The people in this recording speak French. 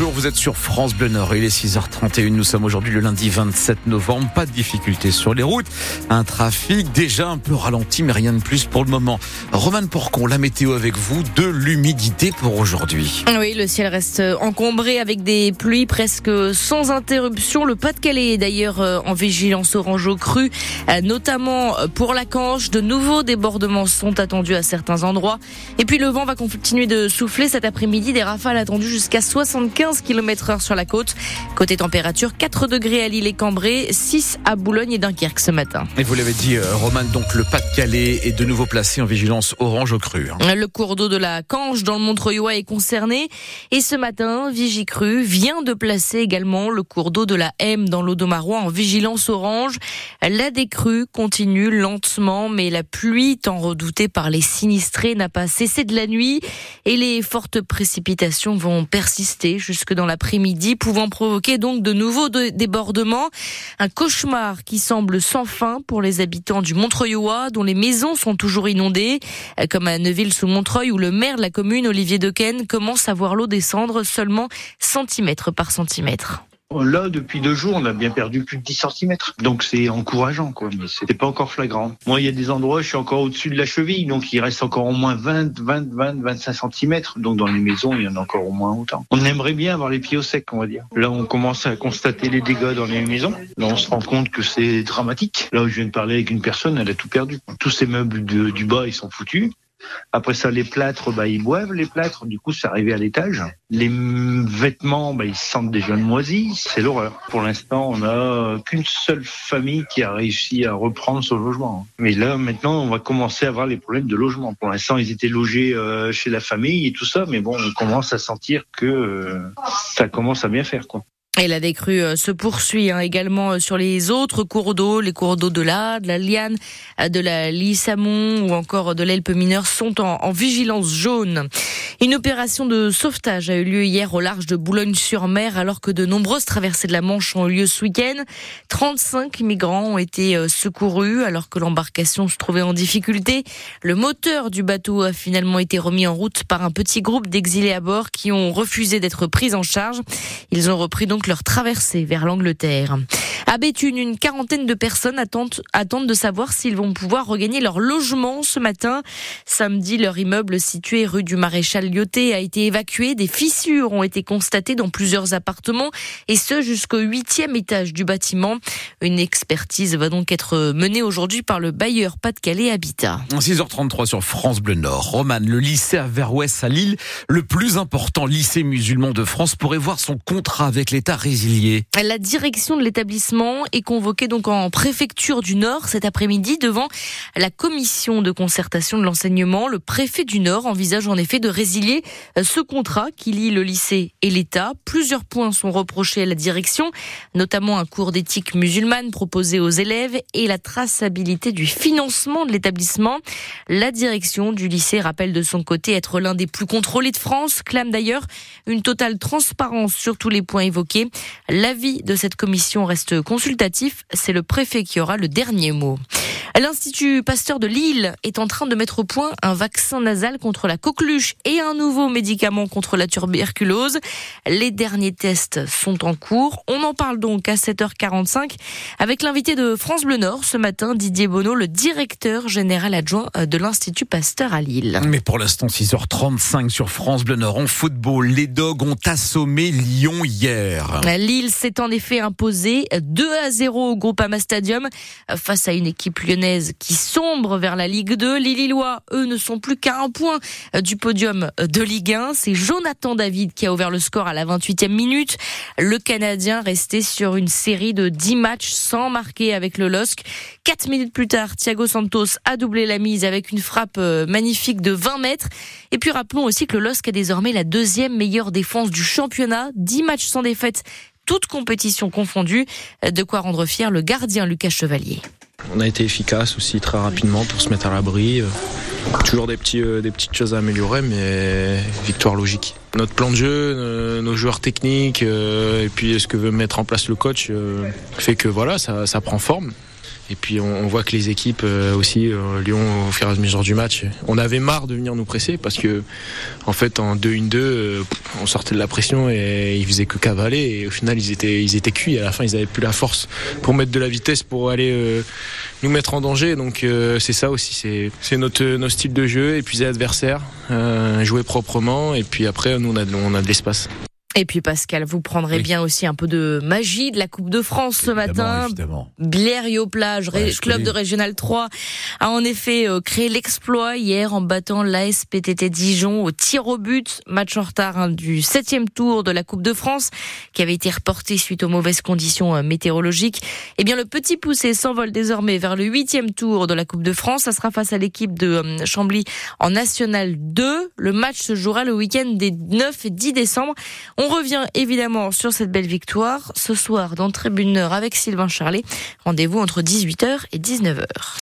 bonjour, vous êtes sur France Bleu Nord, il est 6h31, nous sommes aujourd'hui le lundi 27 novembre, pas de difficultés sur les routes, un trafic déjà un peu ralenti mais rien de plus pour le moment. Roman Porcon, la météo avec vous, de l'humidité pour aujourd'hui. Oui, le ciel reste encombré avec des pluies presque sans interruption. Le Pas-de-Calais est d'ailleurs euh, en vigilance orange au cru, euh, notamment pour la Canche. De nouveaux débordements sont attendus à certains endroits. Et puis le vent va continuer de souffler cet après-midi, des rafales attendues jusqu'à 75 km heure sur la côte. Côté température, 4 degrés à Lille et Cambrai, 6 à Boulogne et Dunkerque ce matin. Et vous l'avez dit, euh, Roman, donc le Pas-de-Calais est de nouveau placé en vigilance orange au cru. Hein. Le cours d'eau de la Canche dans le Montreuil est concerné. Et ce matin, Vigicru vient de placer également le cours d'eau de la M dans l'eau de Marois en vigilance orange. La décrue continue lentement, mais la pluie, tant redoutée par les sinistrés, n'a pas cessé de la nuit. Et les fortes précipitations vont persister dans l'après-midi, pouvant provoquer donc de nouveaux débordements. Un cauchemar qui semble sans fin pour les habitants du Montreuilois, dont les maisons sont toujours inondées, comme à Neuville-sous-Montreuil, où le maire de la commune, Olivier Dequesne, commence à voir l'eau descendre seulement centimètre par centimètre. Là, depuis deux jours, on a bien perdu plus de 10 cm. Donc c'est encourageant, quoi, mais c'était pas encore flagrant. Moi, il y a des endroits, je suis encore au-dessus de la cheville, donc il reste encore au moins 20, 20, 20, 25 cm. Donc dans les maisons, il y en a encore au moins autant. On aimerait bien avoir les pieds au sec, on va dire. Là, on commence à constater les dégâts dans les maisons. Là, on se rend compte que c'est dramatique. Là où je viens de parler avec une personne, elle a tout perdu. Tous ces meubles du bas, ils sont foutus. Après ça, les plâtres, bah, ils boivent les plâtres. Du coup, c'est arrivé à l'étage. Les vêtements, bah, ils sentent déjà moisis. C'est l'horreur. Pour l'instant, on n'a qu'une seule famille qui a réussi à reprendre son logement. Mais là, maintenant, on va commencer à avoir les problèmes de logement. Pour l'instant, ils étaient logés euh, chez la famille et tout ça. Mais bon, on commence à sentir que euh, ça commence à bien faire, quoi. Et la décrue euh, se poursuit hein, également euh, sur les autres cours d'eau, les cours d'eau de la, de la Liane, euh, de la Lissamon ou encore de l'Elpe mineure sont en, en, vigilance jaune. Une opération de sauvetage a eu lieu hier au large de Boulogne-sur-Mer alors que de nombreuses traversées de la Manche ont eu lieu ce week-end. 35 migrants ont été secourus alors que l'embarcation se trouvait en difficulté. Le moteur du bateau a finalement été remis en route par un petit groupe d'exilés à bord qui ont refusé d'être pris en charge. Ils ont repris donc leur traversée vers l'Angleterre. À Béthune, une quarantaine de personnes attendent, attendent de savoir s'ils vont pouvoir regagner leur logement ce matin. Samedi, leur immeuble situé rue du Maréchal Lyoté a été évacué. Des fissures ont été constatées dans plusieurs appartements et ce jusqu'au huitième étage du bâtiment. Une expertise va donc être menée aujourd'hui par le bailleur Pas-de-Calais Habitat. 6h33 sur France Bleu Nord. Roman, le lycée à Verouès à Lille, le plus important lycée musulman de France, pourrait voir son contrat avec l'État La direction de l'établissement est convoqué donc en préfecture du Nord cet après-midi devant la commission de concertation de l'enseignement. Le préfet du Nord envisage en effet de résilier euh, ce contrat qui lie le lycée et l'État. Plusieurs points sont reprochés à la direction, notamment un cours d'éthique musulmane proposé aux élèves et la traçabilité du financement de l'établissement. La direction du lycée rappelle de son côté être l'un des plus contrôlés de France, clame d'ailleurs une totale transparence sur tous les points évoqués. L'avis de cette commission reste consultatif, c'est le préfet qui aura le dernier mot. L'Institut Pasteur de Lille est en train de mettre au point un vaccin nasal contre la coqueluche et un nouveau médicament contre la tuberculose. Les derniers tests sont en cours. On en parle donc à 7h45 avec l'invité de France Bleu Nord ce matin, Didier Bonneau, le directeur général adjoint de l'Institut Pasteur à Lille. Mais pour l'instant, 6h35 sur France Bleu Nord en football. Les Dogs ont assommé Lyon hier. Lille s'est en effet imposée 2 à 0 au Groupama Stadium face à une équipe lyonnaise qui sombre vers la Ligue 2. Les Lillois, eux, ne sont plus qu'à un point du podium de Ligue 1. C'est Jonathan David qui a ouvert le score à la 28e minute. Le Canadien restait sur une série de 10 matchs sans marquer avec le LOSC. Quatre minutes plus tard, Thiago Santos a doublé la mise avec une frappe euh, magnifique de 20 mètres. Et puis rappelons aussi que le LOSC a désormais la deuxième meilleure défense du championnat. 10 matchs sans défaite, toutes compétitions confondues. De quoi rendre fier le gardien Lucas Chevalier. On a été efficace aussi très rapidement pour se mettre à l'abri. Toujours des, petits, euh, des petites choses à améliorer, mais victoire logique. Notre plan de jeu, euh, nos joueurs techniques, euh, et puis ce que veut mettre en place le coach, fait que voilà, ça, ça prend forme. Et puis on, voit que les équipes aussi, Lyon au fur et à mesure du match, on avait marre de venir nous presser parce que en fait en 2-1-2, on sortait de la pression et ils faisaient que cavaler et au final ils étaient ils étaient cuits. À la fin ils avaient plus la force pour mettre de la vitesse pour aller nous mettre en danger. Donc c'est ça aussi, c'est notre, notre style de jeu, épuiser l'adversaire, jouer proprement et puis après nous on a, on a de l'espace. Et puis Pascal, vous prendrez bien aussi un peu de magie de la Coupe de France ce matin. Blériot Plage, club de Régional 3, a en effet euh, créé l'exploit hier en battant l'ASPTT Dijon au tir au but, match en retard hein, du septième tour de la Coupe de France, qui avait été reporté suite aux mauvaises conditions euh, météorologiques. Eh bien, le petit poussé s'envole désormais vers le huitième tour de la Coupe de France. Ça sera face à l'équipe de euh, Chambly en National 2. Le match se jouera le week-end des 9 et 10 décembre. On revient évidemment sur cette belle victoire ce soir dans Tribune avec Sylvain Charlet. Rendez-vous entre 18h et 19h.